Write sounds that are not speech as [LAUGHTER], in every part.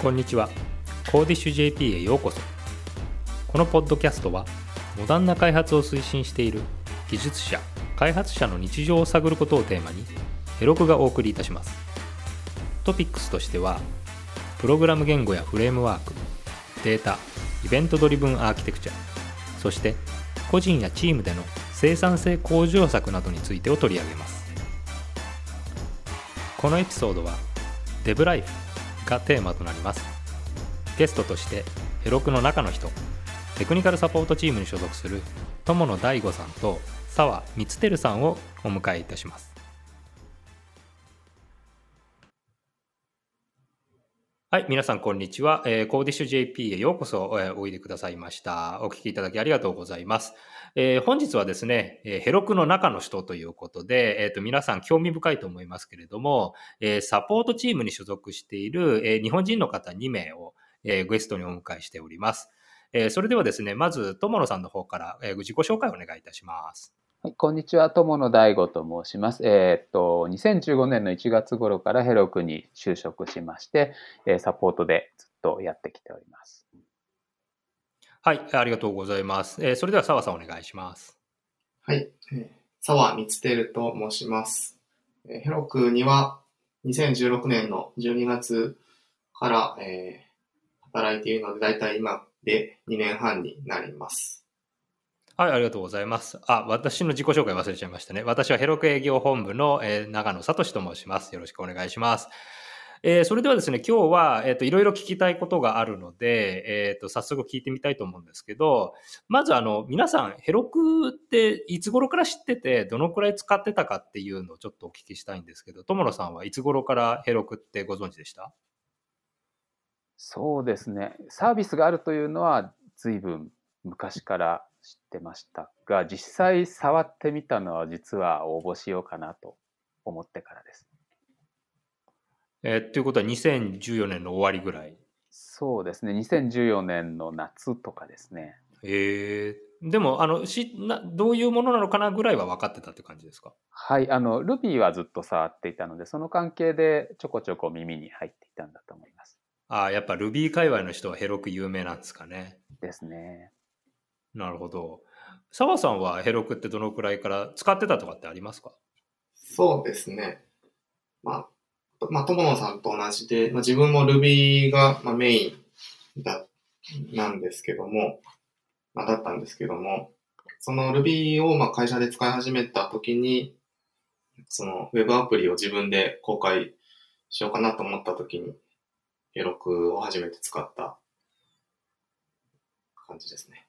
こんにちは。コーディッシュ JP へようこそ。このポッドキャストは、モダンな開発を推進している技術者、開発者の日常を探ることをテーマに、ヘロクがお送りいたします。トピックスとしては、プログラム言語やフレームワーク、データ、イベントドリブンアーキテクチャ、そして個人やチームでの生産性向上策などについてを取り上げます。このエピソードは、デブライフがテーマとなりますゲストとしてヘロクの中の人テクニカルサポートチームに所属する友野大吾さんと澤光輝さんをお迎えいたしますはい、皆さんこんにちは。えー、コーディッシュ JP へようこそ、えー、おいでくださいました。お聞きいただきありがとうございます。えー、本日はですね、えー、ヘロクの中の人ということで、え、ー、と、皆さん興味深いと思いますけれども、えー、サポートチームに所属している、えー、日本人の方2名を、えー、ゲストにお迎えしております。えー、それではですね、まず、友野さんの方から、えー、自己紹介をお願いいたします。はい、こんにちは、友野大吾と申します。えー、っと、2015年の1月頃からヘロクに就職しまして、えー、サポートでずっとやってきております。はい、ありがとうございます。えー、それでは澤さんお願いします。はい、え澤光輝と申します。えー、ヘロクには2016年の12月から、えー、働いているので、だいたい今で2年半になります。はい、ありがとうございます。あ、私の自己紹介忘れちゃいましたね。私はヘロク営業本部の、えー、長野聡と申します。よろしくお願いします。えー、それではですね、今日は、えっ、ー、と、いろいろ聞きたいことがあるので、えっ、ー、と、早速聞いてみたいと思うんですけど、まず、あの、皆さん、ヘロクっていつ頃から知ってて、どのくらい使ってたかっていうのをちょっとお聞きしたいんですけど、友野さんはいつ頃からヘロクってご存知でした？そうですね。サービスがあるというのは、随分昔から知ってましたが、実際触ってみたのは実は応募しようかなと思ってからです。えー、ということは2014年の終わりぐらいそうですね。2014年の夏とかですね。えー、でも、あの、しな、どういうものなのかなぐらいは分かってたって感じですか？はい。あの、Ruby はずっと触っていたので、その関係でちょこちょこ耳に入っていたんだと思います。ああ、やっぱ Ruby 界隈の人はヘロク有名なんですかね。ですね。なるほど。澤さんはヘロクってどのくらいから使ってたとかってありますか？そうですね。まあ、まあ、友野さんと同じで、まあ、自分も Ruby が、まあ、メインだ、なんですけども、まあ、だったんですけども、その Ruby をまあ会社で使い始めた時に、その Web アプリを自分で公開しようかなと思った時に、ヘロクを初めて使った感じですね。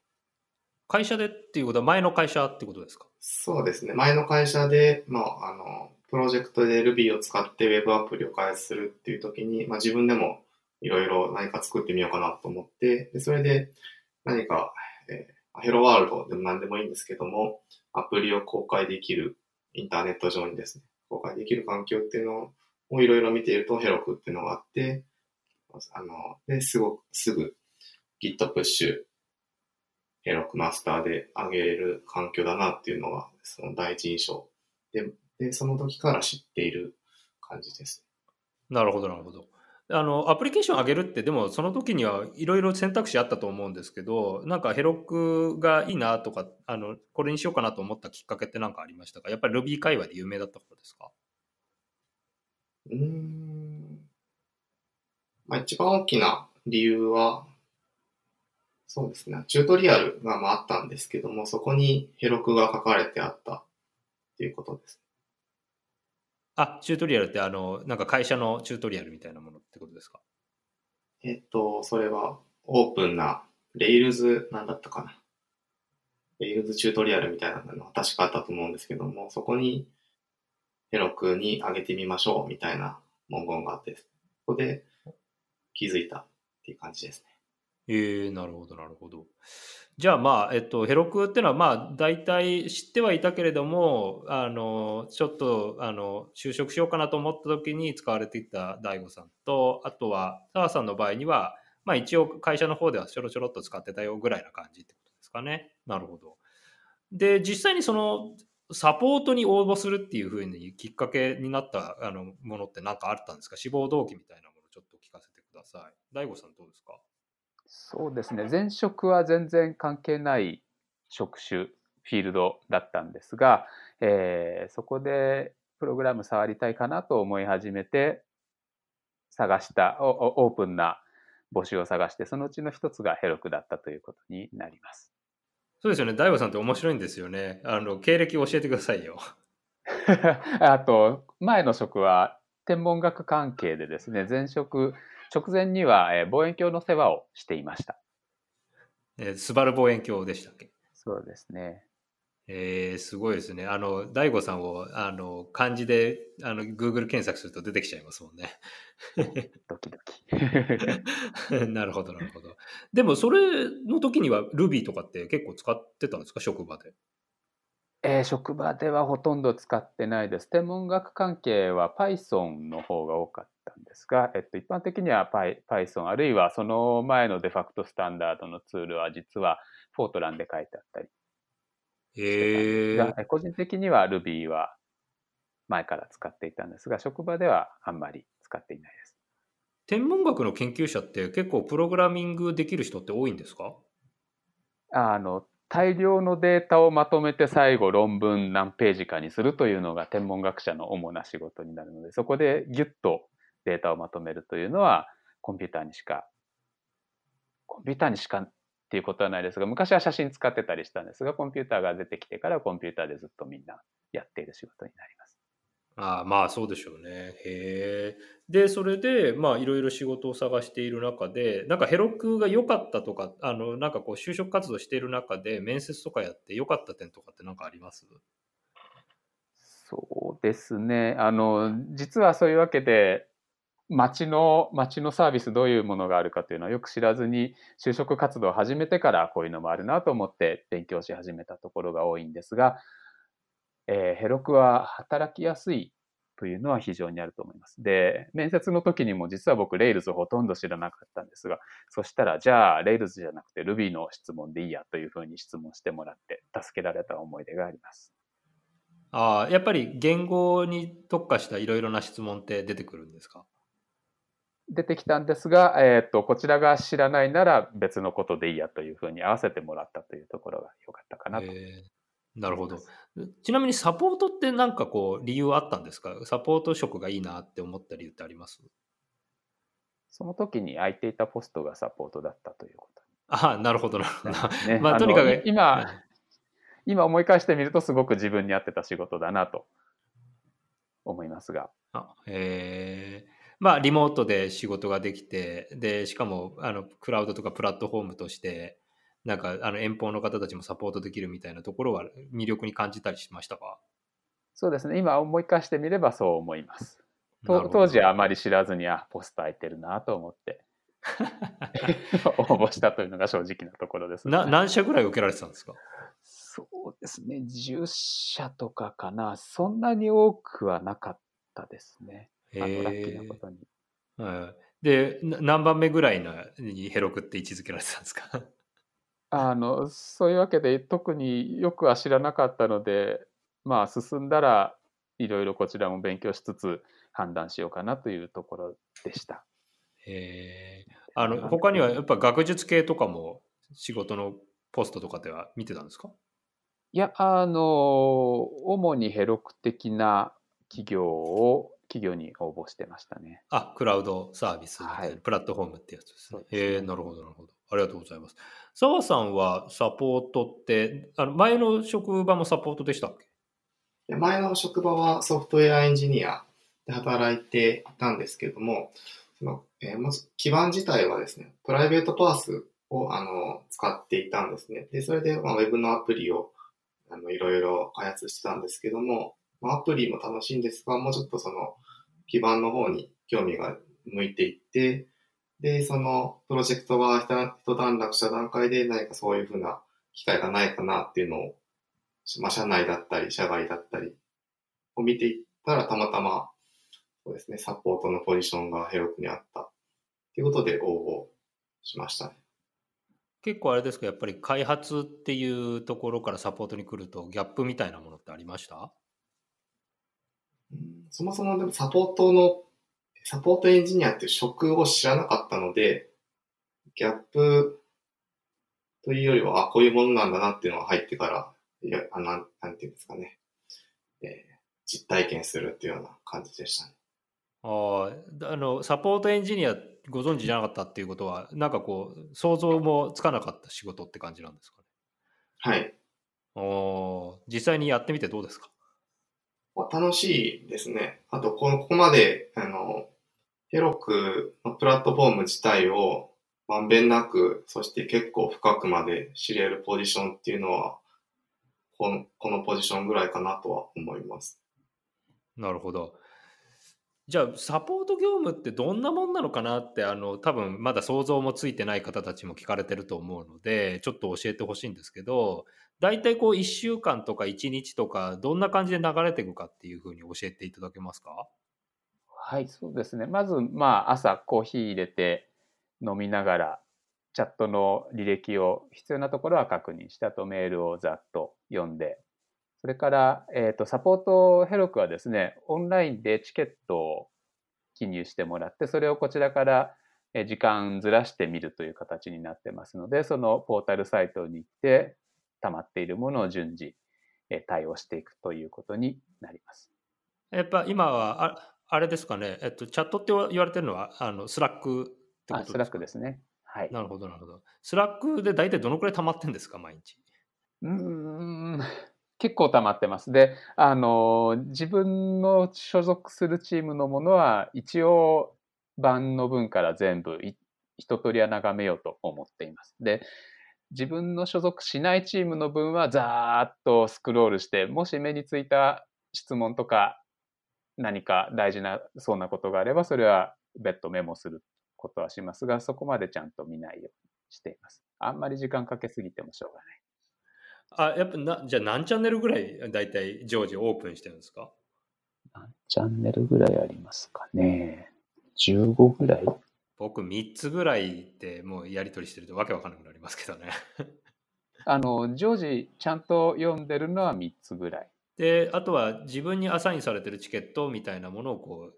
会社でっていうことは前の会社ってことですか？そうですね。前の会社で、まあ、あの、プロジェクトで Ruby を使って Web アプリを開発するっていう時に、まあ、自分でもいろいろ何か作ってみようかなと思って、でそれで何か、えー、ヘロワールドでも何でもいいんですけども、アプリを公開できるインターネット上にですね、公開できる環境っていうのをいろいろ見ているとヘロクっていうのがあって、あの、で、すごく、すぐ Git プッシュヘロクマスターで上げれる環境だなっていうのが、その第一印象。で、で、その時から知っている感じです。なるほど、なるほど。あの、アプリケーション上げるって、でもその時にはいろいろ選択肢あったと思うんですけど、なんかヘロクがいいなとか、あの、これにしようかなと思ったきっかけって何かありましたか？やっぱり Ruby 界隈で有名だったことですか？うん。まあ一番大きな理由は、そうですね。チュートリアルがまああったんですけども、そこにヘロクが書かれてあったっていうことです。あ、チュートリアルってあの、なんか会社のチュートリアルみたいなものってことですか？えっと、それはオープンな、レイルズ、なんだったかな。レイルズチュートリアルみたいなのが確かあったと思うんですけども、そこにヘロクに上げてみましょうみたいな文言があって、そこで気づいたっていう感じですね。ええ、なるほどなるほど。じゃあ、まあ、えっと、ヘロクっていうのは、まあ、大体知ってはいたけれども、あの、ちょっと、あの、就職しようかなと思った時に使われていた DAIGO さんと、あとは、澤さんの場合には、まあ、一応会社の方ではちょろちょろっと使ってたよぐらいな感じってことですかね。なるほど。で、実際にその、サポートに応募するっていうふうにきっかけになったあのものって何かあったんですか？志望動機みたいなものちょっと聞かせてください。大悟さんどうですか？そうですね。前職は全然関係ない職種、フィールドだったんですが、えーそこでプログラム触りたいかなと思い始めて、探した、おおオープンな募集を探して、そのうちの一つがヘロクだったということになります。そうですよね。大悟さんって面白いんですよね。あの、経歴教えてくださいよ。[LAUGHS] あと、前の職は天文学関係でですね、前職、直前にはえー望遠鏡の世話をしていました。えー、スバル望遠鏡でしたっけ？そうですね。えー、すごいですね。あの、大悟さんを、あの、漢字で、あの、Google 検索すると出てきちゃいますもんね。[LAUGHS] ドキドキ。[LAUGHS] なるほど、なるほど。でも、それの時には Ruby とかって結構使ってたんですか？職場で。えー職場ではほとんど使ってないです。天文学関係は Python の方が多かったんですが、えっと、一般的には Py- Python あるいはその前のデファクトスタンダードのツールは実はフォートランで書いてあったりえー、が、え個人的には Ruby は前から使っていたんですが、職場ではあんまり使っていないです。天文学の研究者って結構プログラミングできる人って多いんですか？あの大量のデータをまとめて最後論文何ページかにするというのが天文学者の主な仕事になるのでそこでギュッとデータをまとめるというのはコンピューターにしかコンピューターにしかっていうことはないですが昔は写真使ってたりしたんですがコンピューターが出てきてからコンピューターでずっとみんなやっている仕事になります。ああまあそうでしょうね。へえ。で、それで、まあいろいろ仕事を探している中で、なんかヘロクが良かったとか、あの、なんかこう就職活動している中で面接とかやって良かった点とかって何かあります？そうですね。あの、実はそういうわけで、町の、町のサービスどういうものがあるかというのはよく知らずに、就職活動を始めてからこういうのもあるなと思って勉強し始めたところが多いんですが、えーヘロクは働きやすいというのは非常にあると思います。で、面接の時にも実は僕、レイルズほとんど知らなかったんですが、そしたら、じゃあ、レイルズじゃなくて Ruby の質問でいいやというふうに質問してもらって、助けられた思い出があります。ああ、やっぱり言語に特化したいろいろな質問って出てくるんですか？出てきたんですが、えー、とこちらが知らないなら別のことでいいやというふうに合わせてもらったというところが良かったかなと。へえなるほど。ちなみにサポートってなんかこう理由あったんですか？サポート職がいいなって思った理由ってあります？その時に空いていたポストがサポートだったということああ、なるほどなるほど。ね。[LAUGHS] まあのとにかく今、今思い返してみるとすごく自分に合ってた仕事だなと思いますが。あへえまあリモートで仕事ができてでしかもあのクラウドとかプラットフォームとしてなんかあの遠方の方たちもサポートできるみたいなところは魅力に感じたりしましたか？そうですね。今思い返してみればそう思います。[LAUGHS] 当時はあまり知らずに、あ、ポスト空いてるなと思って [LAUGHS] 応募したというのが正直なところです、な何社ぐらい受けられてたんですか？そうですね。10社とかかな。そんなに多くはなかったですね。あのラッキーなことに。はい、でな何番目ぐらいのにヘロクって位置づけられてたんですか？あの、そういうわけで特によくは知らなかったので、まあ進んだらいろいろこちらも勉強しつつ判断しようかなというところでした。へえ。あの他にはやっぱ学術系とかも仕事のポストとかでは見てたんですか？いや、あの、主にヘロク的な企業を、企業に応募してましたね。あ、クラウドサービスはいプラットフォームってやつですねすねへえなるほど、なるほど。ありがとうございます。澤さんはサポートって、あの前の職場もサポートでしたっけ？で前の職場はソフトウェアエンジニアで働いていたんですけれども、そのえーまず基盤自体はですね、プライベートパースをあの使っていたんですね。で、それで、まあ、ウェブのアプリをあのいろいろ開発してたんですけども、まあ、アプリも楽しいんですが、もうちょっとその基盤の方に興味が向いていって、で、そのプロジェクトが一段落した段階で何かそういうふうな機会がないかなっていうのをまあ、社内だったり、社外だったりを見ていったら、たまたま、そうですね、サポートのポジションがヘロクにあった。ということで応募しましたね。結構あれですか、やっぱり開発っていうところからサポートに来るとギャップみたいなものってありました？そもそもでもサポートの、サポートエンジニアっていう職を知らなかったので、ギャップというよりは、あ、こういうものなんだなっていうのが入ってから、いや、あなん、なんていうんですかね、えー、実体験するっていうような感じでしたね。ああの、サポートエンジニアご存知じゃなかったっていうことは、なんかこう、想像もつかなかった仕事って感じなんですかね。はい。お実際にやってみてどうですか？楽しいですね。あと、ここまで、あの、ヘロクのプラットフォーム自体をまんべんなく、そして結構深くまで知れるポジションっていうのは、このこのポジションぐらいかなとは思います。なるほど。じゃあ、サポート業務ってどんなもんなのかなって、あの、多分まだ想像もついてない方たちも聞かれてると思うので、ちょっと教えてほしいんですけど、大体こう1週間とか1日とか、どんな感じで流れていくかっていうふうに教えていただけますか？はい、そうですね。まず、まあ、朝コーヒー入れて飲みながら、チャットの履歴を必要なところは確認して、あとメールをざっと読んで、それから、えっ、ー、と、サポートヘロクはですね、オンラインでチケットを記入してもらって、それをこちらから時間ずらしてみるという形になってますので、そのポータルサイトに行って、溜まっているものを順次対応していくということになります。やっぱ今はああれですかね、えっと、チャットって言われてるのはあのスラックってことですか？スラックですね。はい。なるほど、なるほど。スラックで大体どのくらい溜まってんですか、毎日？うん、結構溜まってます。で、あの、自分の所属するチームのものは、一応、版の分から全部一通りは眺めようと思っています。で、自分の所属しないチームの分はざーっとスクロールして、もし目についた質問とか何か大事なそうなことがあれば、それは別途メモすることはしますが、そこまでちゃんと見ないようにしています。あんまり時間かけすぎてもしょうがない。あ、やっぱな、じゃあ何チャンネルぐらいだいたい常時オープンしてるんですか？何チャンネルぐらいありますかね。15ぐらい僕3つぐらいでもうやり取りしてるとわけわかんなくなりますけどねあの常時ちゃんと読んでるのは3つぐらい。であとは自分にアサインされてるチケットみたいなものをこう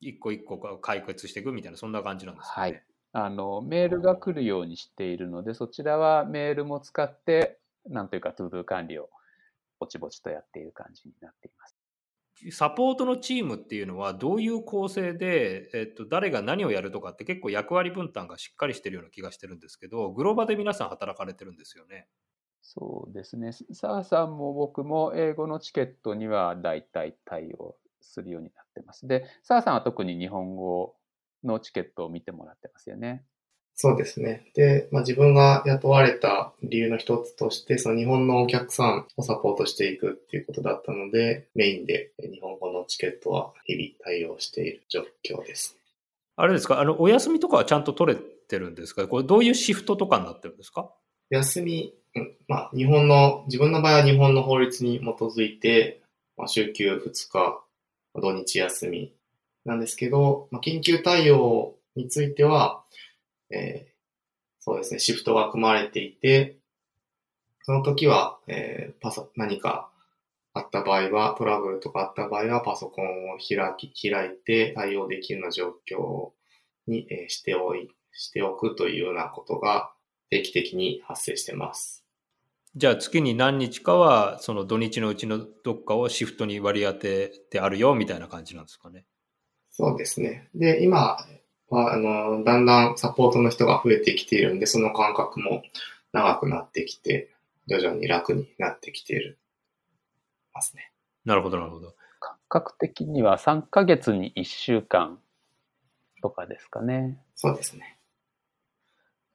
一個一個解決していくみたいなそんな感じなんですかね。はい、あのメールが来るようにしているのでそちらはメールも使ってなんというか ToDo 管理をぼちぼちとやっている感じになっています。サポートのチームっていうのはどういう構成で、えっと、誰が何をやるとかって結構役割分担がしっかりしてるような気がしてるんですけど、グローバで皆さん働かれてるんですよね。そうですね。澤さんも僕も英語のチケットには大体対応するようになってます。で、澤さんは特に日本語のチケットを見てもらってますよね。そうですね。で、まあ、自分が雇われた理由の一つとして、その日本のお客さんをサポートしていくっていうことだったので、メインで日本語のチケットは日々対応している状況です。あれですか、あの、お休みとかはちゃんと取れてるんですか？これどういうシフトとかになってるんですか？休み、まあ、日本の、自分の場合は日本の法律に基づいて、まあ、週休2日、土日休みなんですけど、まあ、緊急対応については、えー、そうですね、シフトが組まれていて、その時は、えー、パソ、何かあった場合は、トラブルとかあった場合は、パソコンを開き、開いて対応できるような状況に、えー、しておい、しておくというようなことが定期的に発生してます。じゃあ月に何日かは、その土日のうちのどっかをシフトに割り当ててあるよ、みたいな感じなんですかね。そうですね。で、今、は、あの、だんだんサポートの人が増えてきているんで、その間隔も長くなってきて、徐々に楽になってきている、ますね。なるほど、なるほど。感覚的には3ヶ月に1週間とかですかね。そうですね。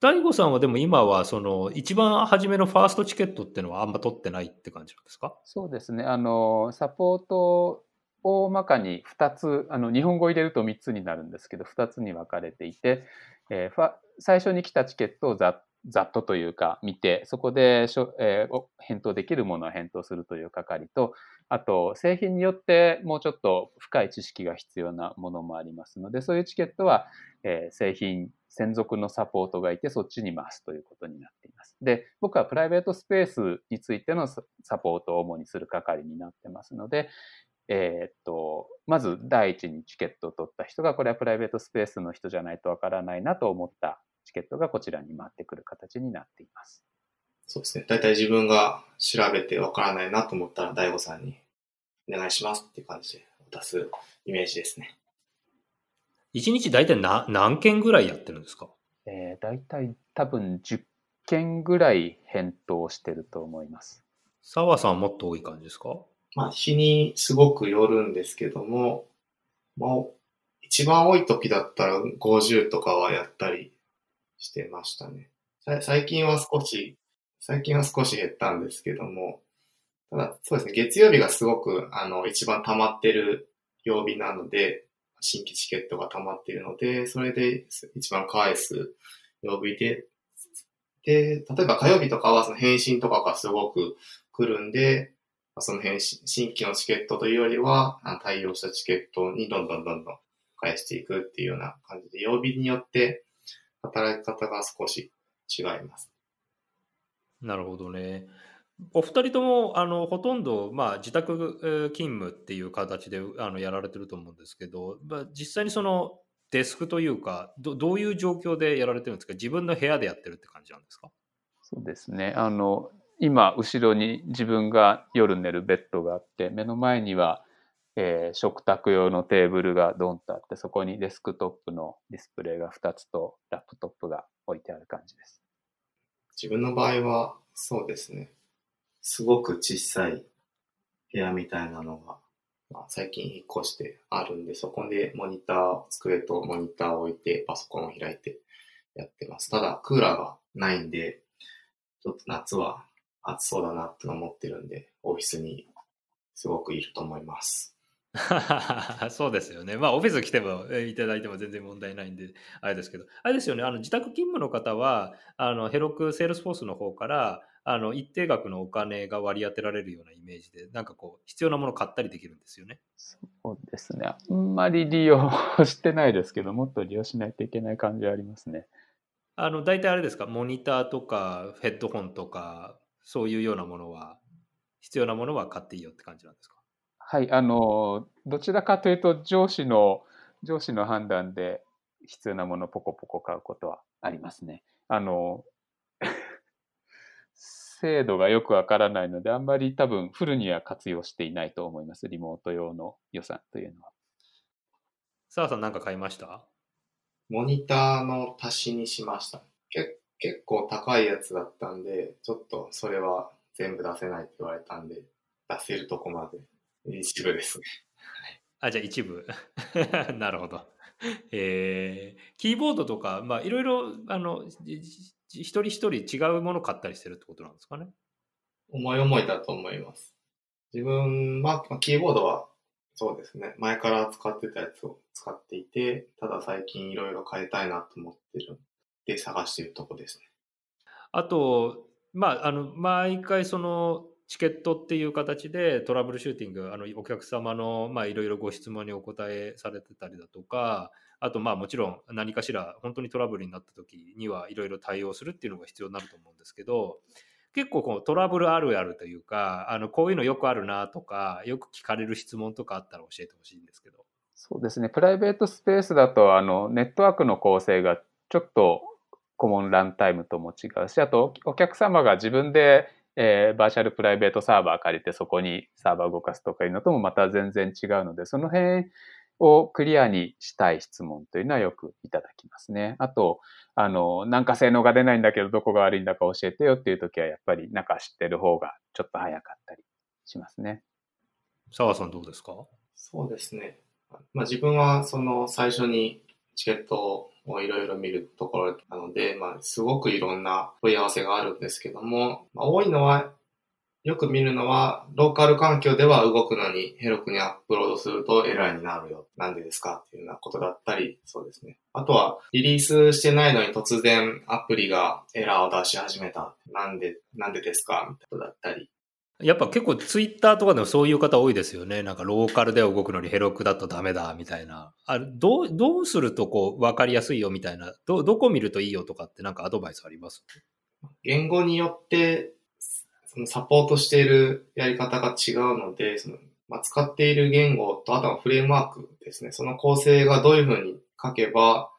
大悟さんはでも今はその一番初めのファーストチケットっていうのはあんま取ってないって感じなんですか？そうですね。あの、サポート大まかに2つあの日本語を入れると3つになるんですけど2つに分かれていて、えー、最初に来たチケットをざざっとというか見てそこでしょ、えー、返答できるものを返答するという係とあと製品によってもうちょっと深い知識が必要なものもありますのでそういうチケットは、えー、製品専属のサポートがいてそっちに回すということになっています。で僕はプライベートスペースについてのサポートを主にする係になってますのでえーっと、まず第一にチケットを取った人が、これはプライベートスペースの人じゃないとわからないなと思ったチケットがこちらに回ってくる形になっています。そうですね。大体自分が調べてわからないなと思ったら、大悟さんにお願いしますっていう感じで出すイメージですね。一日大体な何件ぐらいやってるんですか？えー、大体多分10件ぐらい返答してると思います。澤さんはもっと多い感じですか？まあ、日にすごくよるんですけども、まあ、一番多い時だったら50とかはやったりしてましたね。最近は少し、最近は少し減ったんですけども、ただ、そうですね、月曜日がすごく、あの、一番溜まってる曜日なので、新規チケットが溜まっているので、それで一番返す曜日で、で、例えば火曜日とかはその返信とかがすごく来るんで、その返信、新規のチケットというよりは、対応したチケットにどんどんどんどん返していくっていうような感じで、曜日によって働き方が少し違います。なるほどね。お二人ともあのほとんど、まあ、自宅えー勤務っていう形であのやられてると思うんですけど、まあ、実際にそのデスクというかど、どういう状況でやられてるんですか？自分の部屋でやってるって感じなんですか？そうですね。あの、今、後ろに自分が夜寝るベッドがあって、目の前には、えー食卓用のテーブルがドンとあって、そこにデスクトップのディスプレイが2つとラップトップが置いてある感じです。自分の場合は、そうですね。すごく小さい部屋みたいなのが、まあ、最近引っ越してあるんで、そこでモニター、机とモニターを置いて、パソコンを開いてやってます。ただ、クーラーがないんで、ちょっと夏は暑そうだなって思ってるんで、オフィスにすごくいると思います。[LAUGHS] そうですよね。まあ、オフィス来てもえーいただいても全然問題ないんで、あれですけど、あれですよね、あの自宅勤務の方は、あのヘロクセールスフォースの方から、あの一定額のお金が割り当てられるようなイメージで、なんかこう、必要なものを買ったりできるんですよね。そうですね。あんまり利用してないですけど、もっと利用しないといけない感じはありますね。あの大体あれですか、モニターとかヘッドホンとか、そういうようなものは、必要なものは買っていいよって感じなんですか？はい、あの、どちらかというと、上司の、上司の判断で必要なものをポコポコ買うことはありますね。あの、[LAUGHS] 精度がよくわからないので、あんまり多分フルには活用していないと思います。リモート用の予算というのは。澤さん、なんか買いました？モニターの足しにしました。け結構高いやつだったんで、ちょっとそれは全部出せないって言われたんで、出せるとこまで一部ですね。あ、じゃあ一部。[LAUGHS] なるほど。えー、キーボードとか、まあ、いろいろ、あの、一人一人違うもの買ったりしてるってことなんですかね？思い思いだと思います。自分は、まあキーボードはそうですね。前から使ってたやつを使っていて、ただ最近いろいろ変えたいなと思ってるんで探しているとこですね。あと、まあ、あの、毎回その、チケットっていう形でトラブルシューティング、あの、お客様の、まあ、いろいろご質問にお答えされてたりだとか、あと、まあ、もちろん何かしら本当にトラブルになった時にはいろいろ対応するっていうのが必要になると思うんですけど、結構こうトラブルあるあるというか、あの、こういうのよくあるなとか、よく聞かれる質問とかあったら教えてほしいんですけど。そうですね。プライベートスペースだと、あの、ネットワークの構成がちょっとコモンランタイムとも違うし、あと、お客様が自分で、えーバーチャルプライベートサーバー借りてそこにサーバー動かすとかいうのともまた全然違うので、その辺をクリアにしたい質問というのはよくいただきますね。あと、あの、なんか性能が出ないんだけどどこが悪いんだか教えてよっていう時はやっぱり中知ってる方がちょっと早かったりしますね。澤さんどうですか？そうですね。まあ、自分はその最初にチケットをいろいろ見るところなので、まあ、すごくいろんな問い合わせがあるんですけども、まあ、多いのは、よく見るのは、ローカル環境では動くのにヘロクにアップロードするとエラーになるよ。なんでですかっていうようなことだったり、そうですね。あとは、リリースしてないのに突然アプリがエラーを出し始めた。なんで、なんでですかみたいなことだったり。やっぱ結構ツイッターとかでもそういう方多いですよね。なんかローカルで動くのにヘロクだとダメだみたいな。あれどう、どうするとこう分かりやすいよみたいな。ど、どこ見るといいよとかってなんかアドバイスあります？言語によってそのサポートしているやり方が違うので、そのまあ、使っている言語と、あとはフレームワークですね。その構成がどういうふうに書けば、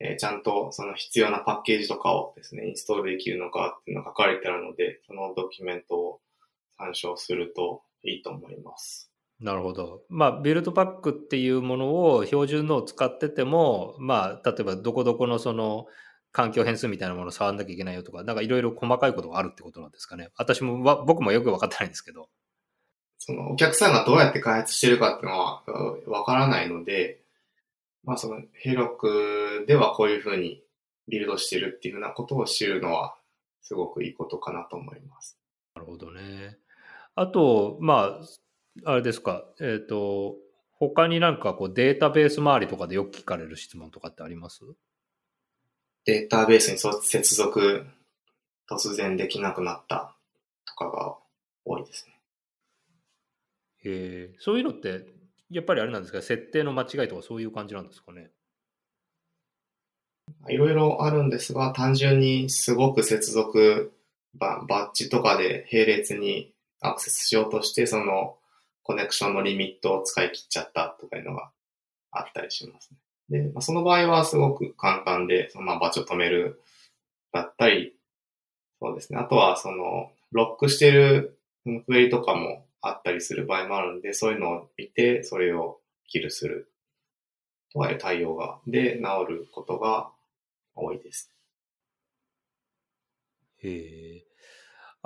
えー、ちゃんとその必要なパッケージとかをですね、インストールできるのかっていうのが書かれてあるので、そのドキュメントを参照するといいと思います。なるほど。まあ、ビルドパックっていうものを標準のを使ってても、まあ、例えばどこどこのその環境変数みたいなものを触んなきゃいけないよとか、なんかいろいろ細かいことがあるってことなんですかね。私も、僕もよく分かってないんですけど。そのお客さんがどうやって開発してるかっていうのはわからないので、まあそのヘロクではこういうふうにビルドしてるっていうふうなことを知るのはすごくいいことかなと思います。なるほどね。あと、まあ、あれですか、えっ、ー、と、他になんかこうデータベース周りとかでよく聞かれる質問とかってあります？データベースに接続突然できなくなったとかが多いですね。えー、そういうのって、やっぱりあれなんですか、設定の間違いとかそういう感じなんですかね？いろいろあるんですが、単純にすごく接続ババッジとかで並列にアクセスしようとして、そのコネクションのリミットを使い切っちゃったとかいうのがあったりしますね。で、まあ、その場合はすごく簡単で、そのまあバッジを止めるだったり、そうですね。あとはそのロックしてるクエリとかもあったりする場合もあるんで、そういうのを見て、それをキルするという対応が、で、治ることが多いです。へえ。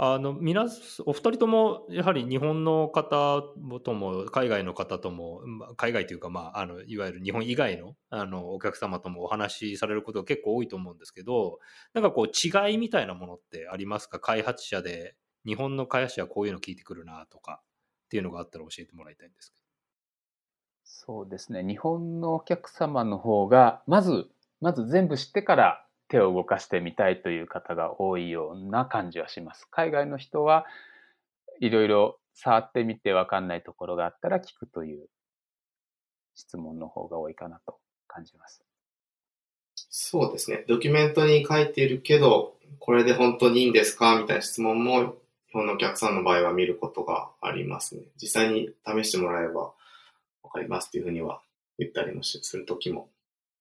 あの、皆、お二人とも、やはり日本の方とも、海外の方とも、海外というか、まあ、あの、いわゆる日本以外の、あの、お客様ともお話しされることが結構多いと思うんですけど、なんかこう、違いみたいなものってありますか？開発者で、日本の開発者はこういうの聞いてくるなとか、っていうのがあったら教えてもらいたいんですけど。そうですね。日本のお客様の方が、まず、まず全部知ってから手を動かしてみたいという方が多いような感じはします。海外の人はいろいろ触ってみて分かんないところがあったら聞くという質問の方が多いかなと感じます。そうですね。ドキュメントに書いているけど、これで本当にいいんですかみたいな質問も日本のお客さんの場合は見ることがありますね。実際に試してもらえばわかりますっていうふうには言ったりもするときも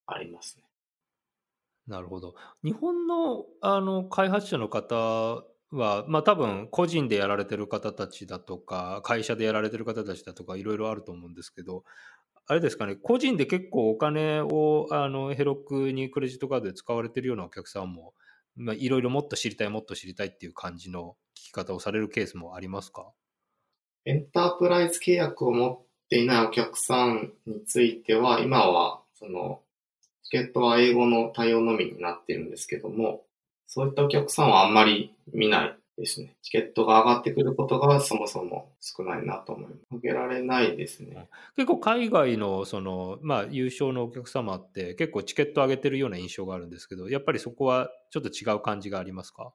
ありますね。なるほど。日本のあの開発者の方は、まあ多分個人でやられてる方たちだとか、会社でやられてる方たちだとか、いろいろあると思うんですけど、あれですかね、個人で結構お金をあのヘロクにクレジットカードで使われてるようなお客さんもまあ、いろいろもっと知りたい、もっと知りたいっていう感じの聞き方をされるケースもありますか？エンタープライズ契約を持っていないお客さんについては、今は、その、チケットは英語の対応のみになっているんですけども、そういったお客さんはあんまり見ないですね。チケットが上がってくることがそもそも少ないなと思います。上げられないですね。結構海外のその、まあ、優勝のお客様って結構チケット上げてるような印象があるんですけど、やっぱりそこはちょっと違う感じがありますか？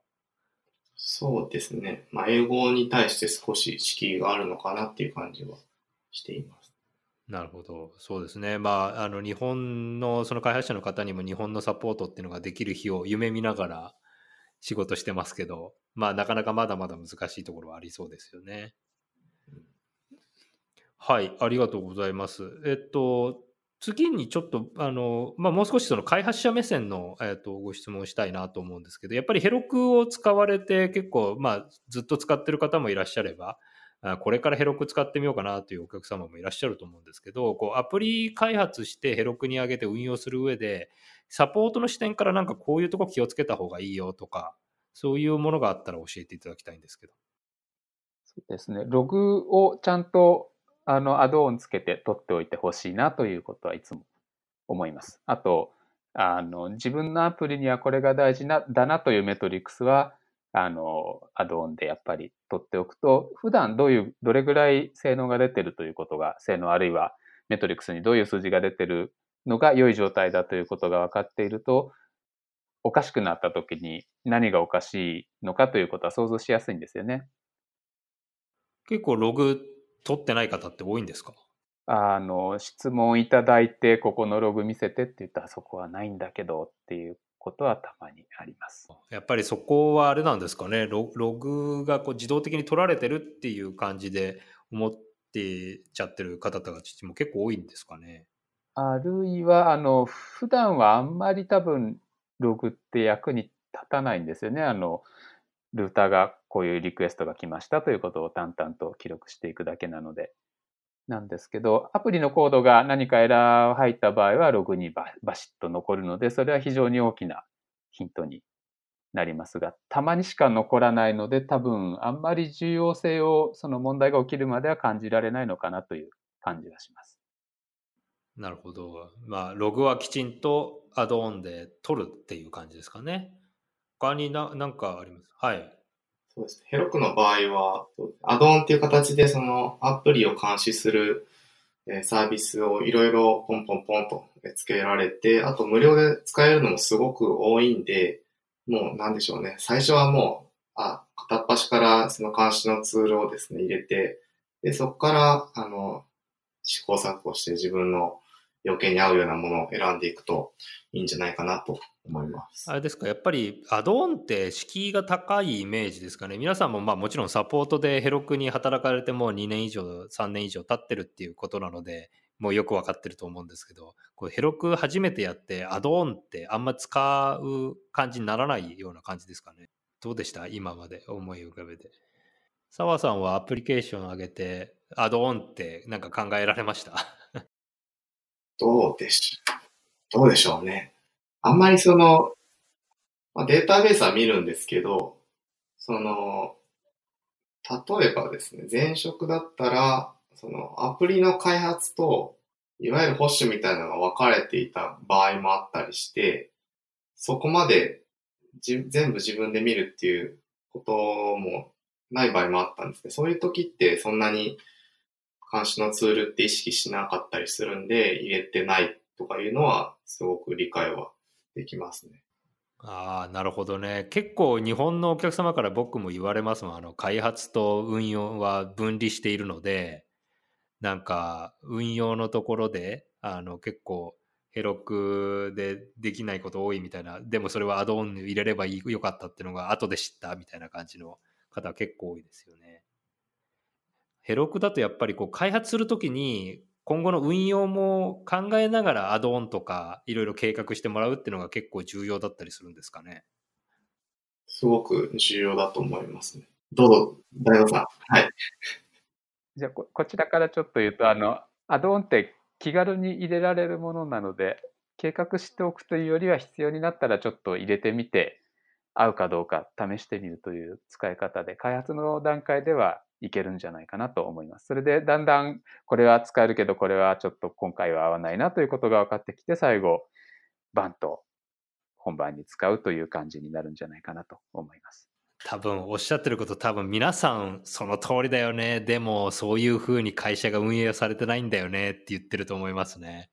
そうですね。まあ、英語に対して少し敷居があるのかなっていう感じはしています。なるほど。そうですね。まあ、あの、日本の、その開発者の方にも日本のサポートっていうのができる日を夢見ながら仕事してますけど、まあなかなかまだまだ難しいところはありそうですよね。はい、ありがとうございます。えっと、次にちょっと、あの、まあ、もう少しその開発者目線の、えっと、ご質問をしたいなと思うんですけど、やっぱりヘロクを使われて結構、まあ、ずっと使ってる方もいらっしゃれば、これからヘロク使ってみようかなというお客様もいらっしゃると思うんですけど、こうアプリ開発してヘロクに上げて運用する上で、サポートの視点からなんかこういうとこ気をつけた方がいいよとか、そういうものがあったら教えていただきたいんですけど。そうですね。ログをちゃんとあのアドオンつけて取っておいてほしいなということはいつも思います。あと、あの自分のアプリにはこれが大事なだなというメトリックスはあのアドオンでやっぱり取っておくと普段どういうどれぐらい性能が出てるということが性能あるいはメトリックスにどういう数字が出てるのが良い状態だということが分かっているとおかしくなった時に何がおかしいのかということは想像しやすいんですよね。結構ログ取ってない方って多いんですか？あの質問いただいてここのログ見せてって言ったらそこはないんだけどっていうことはたまにあります。やっぱりそこはあれなんですかねロログがこう自動的に取られてるっていう感じで思っってちゃってる方たちも結構多いんですかね。あるいは、あの、普段はあんまり多分、ログって役に立たないんですよね。あの、ルーターがこういうリクエストが来ましたということを淡々と記録していくだけなので。なんですけど、アプリのコードが何かエラーを入った場合はログにバシッと残るので、それは非常に大きなヒントになりますが、たまにしか残らないので、多分あんまり重要性をその問題が起きるまでは感じられないのかなという感じがします。なるほど。まあ、ログはきちんとアドオンで取るっていう感じですかね。他にな何かあります？はい。そうですねヘロクの場合は、アドオンっていう形でそのアプリを監視するサービスをいろいろポンポンポンと付けられて、あと無料で使えるのもすごく多いんで、もうなんでしょうね。最初はもう、あ、片っ端からその監視のツールをですね、入れて、で、そこから、あの、試行錯誤して自分の余計に合うようなものを選んでいくといいんじゃないかなと思います。あれですか、やっぱりアドオンって敷居が高いイメージですかね。皆さんもまあもちろんサポートでヘロクに働かれても2年以上、3年以上経ってるっていうことなので、もうよくわかってると思うんですけど、こうヘロク初めてやってアドオンってあんま使う感じにならないような感じですかね。どうでした？今まで思い浮かべて。澤さんはアプリケーション上げてアドオンってなんか考えられました？どうでしょう。どうでしょうね。あんまりその、まあ、データベースは見るんですけど、その、例えばですね、前職だったら、そのアプリの開発と、いわゆる保守みたいなのが分かれていた場合もあったりして、そこまで全部自分で見るっていうこともない場合もあったんですね。そういう時ってそんなに監視のツールって意識しなかったりするんで、入れてないとかいうのは、すごく理解はできますね。ああ、なるほどね。結構日本のお客様から僕も言われますもん。あの、開発と運用は分離しているので、なんか、運用のところで、あの、結構、ヘロクでできないこと多いみたいな、でもそれはアドオン入れればいいよかったっていうのが後で知ったみたいな感じの方は結構多いですよね。ヘロクだとやっぱりこう開発するときに今後の運用も考えながらアドオンとかいろいろ計画してもらうっていうのが結構重要だったりするんですかね？すごく重要だと思いますね。どうぞ、大悟さん。はい。じゃあこ、こちらからちょっと言うと、あの、アドオンって気軽に入れられるものなので、計画しておくというよりは必要になったらちょっと入れてみて、合うかどうか試してみるという使い方で、開発の段階ではいけるんじゃないかなと思います。それでだんだんこれは使えるけどこれはちょっと今回は合わないなということが分かってきて最後バンと本番に使うという感じになるんじゃないかなと思います。多分おっしゃってること多分皆さんその通りだよねでもそういうふうに会社が運営されてないんだよねって言ってると思いますね。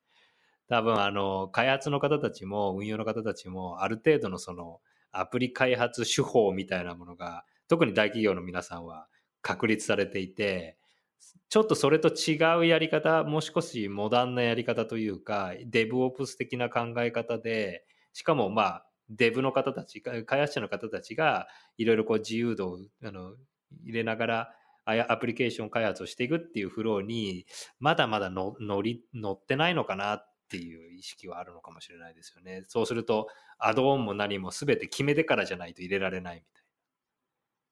多分あの開発の方たちも運用の方たちもある程度のそのアプリ開発手法みたいなものが特に大企業の皆さんは確立されていて、ちょっとそれと違うやり方、もう少しモダンなやり方というか、デブオプス的な考え方で、しかもまあ、デブの方たち、開発者の方たちがいろいろこう自由度をあの入れながら、アプリケーション開発をしていくっていうフローに、まだまだ乗り乗ってないのかなっていう意識はあるのかもしれないですよね。そうすると、アドオンも何も全て決めてからじゃないと入れられないみたいな。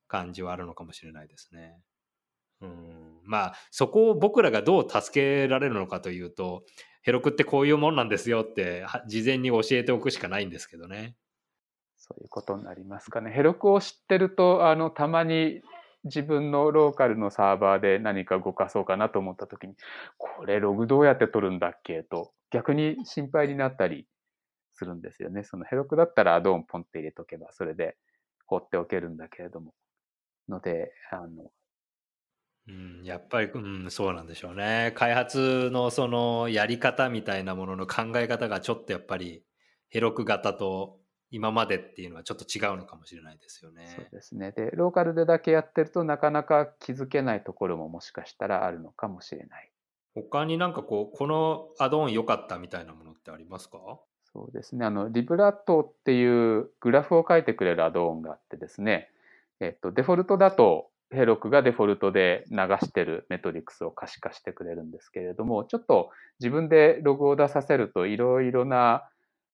感じはあるのかもしれないですね。うん、まあそこを僕らがどう助けられるのかというとヘロクってこういうもんなんですよって事前に教えておくしかないんですけどね。そういうことになりますかね。ヘロクを知ってるとあのたまに自分のローカルのサーバーで何か動かそうかなと思った時にこれログどうやって取るんだっけと逆に心配になったりするんですよね。そのヘロクだったらアドオンポンって入れとけばそれで放っておけるんだけれどもので、あの、うん、やっぱり、うん、そうなんでしょうね。開発のそのやり方みたいなものの考え方がちょっとやっぱりヘロク型と今までっていうのはちょっと違うのかもしれないですよね。そうですね。で、ローカルでだけやってるとなかなか気づけないところももしかしたらあるのかもしれない。他になんかこう、このアドオン良かったみたいなものってありますか？そうですね。あの、リブラットっていうグラフを書いてくれるアドオンがあってですね、えっと、デフォルトだとヘロクがデフォルトで流してるメトリックスを可視化してくれるんですけれども、ちょっと自分でログを出させるといろいろな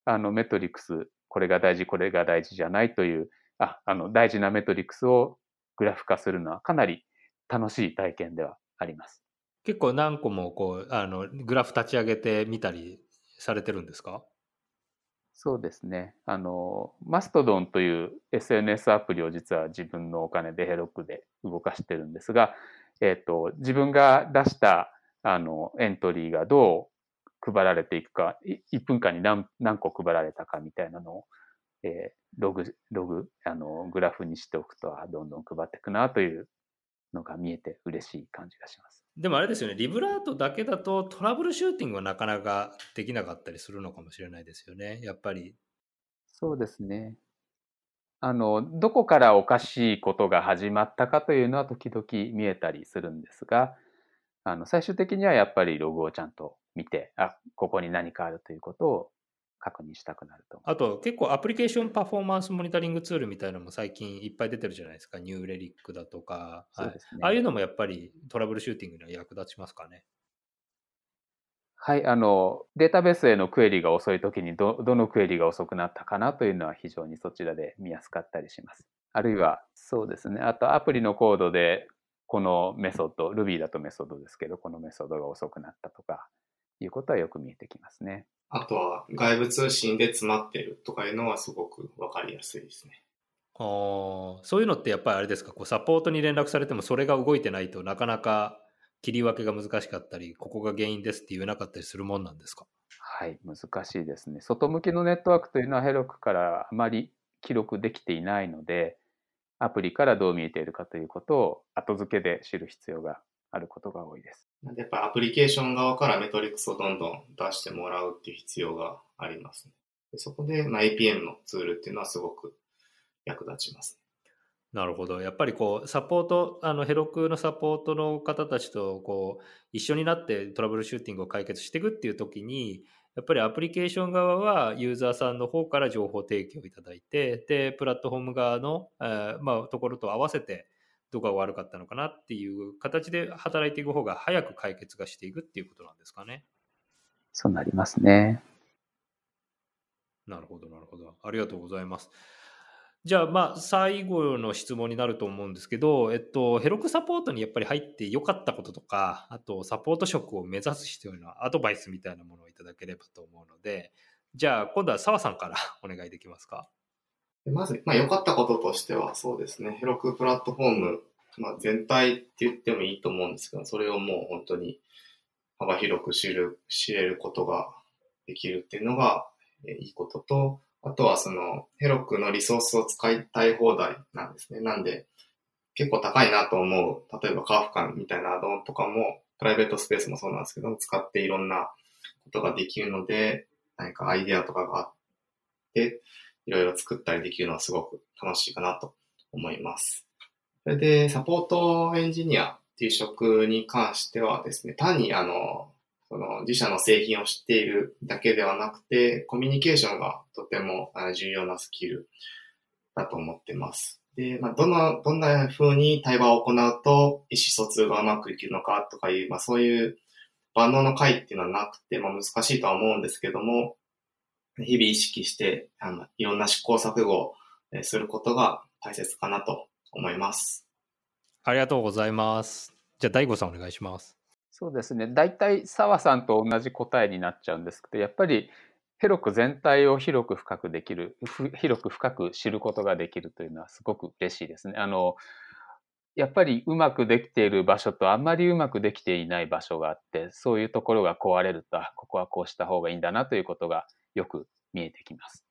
あのメトリックス、これが大事、これが大事じゃないという、ああの大事なメトリックスをグラフ化するのはかなり楽しい体験ではあります。結構何個もこうあのグラフ立ち上げてみたりされてるんですか？そうですね。あの、マストドンという SNS アプリを実は自分のお金でヘロクで動かしてるんですが、えっ、ー、と、自分が出したあのエントリーがどう配られていくか、1分間に何何個配られたかみたいなのを、えー、ログ、ログ、あの、グラフにしておくと、どんどん配っていくなというのが見えて嬉しい感じがします。でもあれですよね、リブラートだけだとトラブルシューティングはなかなかできなかったりするのかもしれないですよね、やっぱり。そうですね。あの、どこからおかしいことが始まったかというのは時々見えたりするんですが、あの、最終的にはやっぱりログをちゃんと見て、あ、ここに何かあるということを確認したくなると。あと結構アプリケーションパフォーマンスモニタリングツールみたいなのも最近いっぱい出てるじゃないですか。ニューレリックだとか。そうですね、ああいうのもやっぱりトラブルシューティングには役立ちますかね。はい、あの、データベースへのクエリが遅い時にど、どのクエリが遅くなったかなというのは非常にそちらで見やすかったりします。あるいは、そうですね。あと、アプリのコードで、このメソッド、Ruby だとメソッドですけど、このメソッドが遅くなったとか、いうことはよく見えてきますね。あとは外部通信で詰まってるとかいうのはすごくわかりやすいですね。あそういうのってやっぱりあれですか？こうサポートに連絡されてもそれが動いてないとなかなか切り分けが難しかったりここが原因ですって言えなかったりするもんなんですか？はい難しいですね外向きのネットワークというのはヘロクからあまり記録できていないのでアプリからどう見えているかということを後付けで知る必要があることが多いです。やっぱアプリケーション側からメトリックスをどんどん出してもらうっていう必要があります、ね、でそこで、まあ、APM のツールっていうのはすごく役立ちます、なるほど。やっぱりこう、サポート、あの、ヘロクのサポートの方たちと、こう、一緒になってトラブルシューティングを解決していくっていう時に、やっぱりアプリケーション側はユーザーさんの方から情報提供いただいて、で、プラットフォーム側の、えー、まあ、ところと合わせて、どこが悪かったのかなっていう形で働いていく方が早く解決がしていくっていうことなんですかね。そうなりますね。なるほど、なるほど。ありがとうございます。じゃあ、まあ、最後の質問になると思うんですけど、えっと、ヘロクサポートにやっぱり入ってよかったこととか、あと、サポート職を目指す人へのアドバイスみたいなものをいただければと思うので、じゃあ、今度は澤さんからお願いできますか。まず、まあ、良かったこととしては、そうですね、ヘロクプラットフォーム、まあ、全体って言ってもいいと思うんですけど、それをもう本当に幅広く知る、知れることができるっていうのが、えいいことと、あとはその、ヘロクのリソースを使いたい放題なんですね。なんで、結構高いなと思う、例えばカーフカンみたいなアドオンとかも、プライベートスペースもそうなんですけど、使っていろんなことができるので、何かアイデアとかがあって、いろいろ作ったりできるのはすごく楽しいかなと思います。それで、サポートエンジニアっていう職に関してはですね、単にあの、その自社の製品を知っているだけではなくて、コミュニケーションがとても重要なスキルだと思ってます。で、まあ、どの、どんな風に対話を行うと意思疎通がうまくいけるのかとかいう、まあ、そういう万能の回っていうのはなくて、まあ、難しいとは思うんですけども、日々意識して、あの、いろんな試行錯誤をすることが大切かなと思います。ありがとうございます。じゃあ、大悟さんお願いします。そうですね。大体、澤さんと同じ答えになっちゃうんですけど、やっぱり、広く全体を広く深くできる、広く深く知ることができるというのはすごく嬉しいですね。あの、やっぱりうまくできている場所とあんまりうまくできていない場所があって、そういうところが壊れると、ここはこうした方がいいんだなということがよく見えてきます。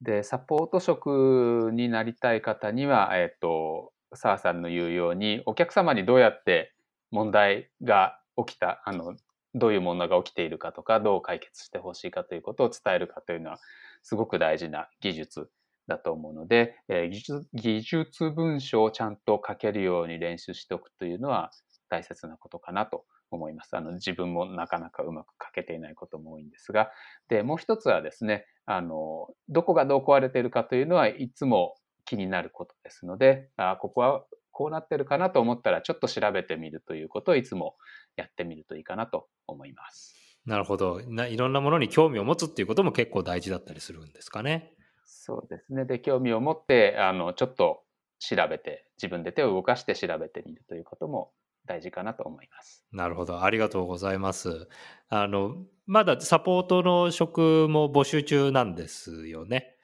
で、サポート職になりたい方には、えっ、と、澤さんの言うように、お客様にどうやって問題が起きた、あの、どういう問題が起きているかとか、どう解決してほしいかということを伝えるかというのは、すごく大事な技術だと思うので、えー、技術文章をちゃんと書けるように練習しておくというのは大切なことかなと思います。あの自分もなかなかうまく書けていないことも多いんですが、で、もう一つはですね、あの、どこがどう壊れているかというのはいつも気になることですので、あここはこうなってるかなと思ったら、ちょっと調べてみるということをいつもやってみるといいかなと思います。なるほどないろんなものに興味を持つっていうことも結構大事だったりするんですかね。そうですね。で、興味を持って、あの、ちょっと調べて、自分で手を動かして調べてみるということも大事かなと思います。なるほど。ありがとうございます。あの、まだサポートの職も募集中なんですよね。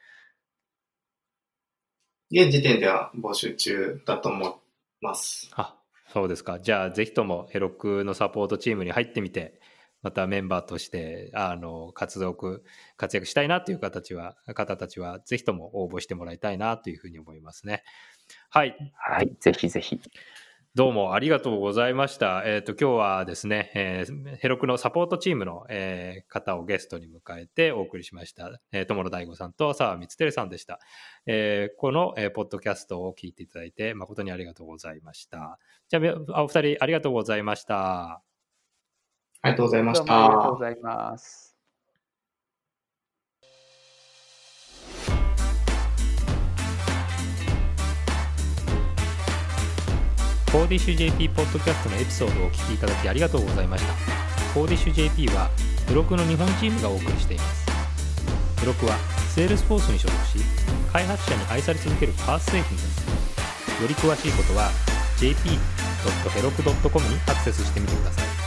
現時点では募集中だと思います。あ、そうですか。じゃあ、ぜひともヘロクのサポートチームに入ってみて、またメンバーとしてあの活動活躍したいなという形は方たちはぜひとも応募してもらいたいなというふうに思いますね。はい。はい、ぜひぜひ。どうもありがとうございました。えっ、ー、と、今日はですね、えー、ヘロクのサポートチームの、えー、方をゲストに迎えてお送りしました。えー、友野大吾さんと澤光照さんでした。えー、この、えー、ポッドキャストを聞いていただいて誠にありがとうございました。じゃあ、お二人ありがとうございました。ありがとうございました。ありがとうございます。コーディッシュ JP ポッドキャストのエピソードをお聞きいただきありがとうございました。 Codeish JP は、 Heroku の日本チームがお送りしています。ブロクは、セールスフォースに所属し、開発者に愛され続ける PaaS 製品です。より詳しいことは、jp.heroku.com にアクセスしてみてください。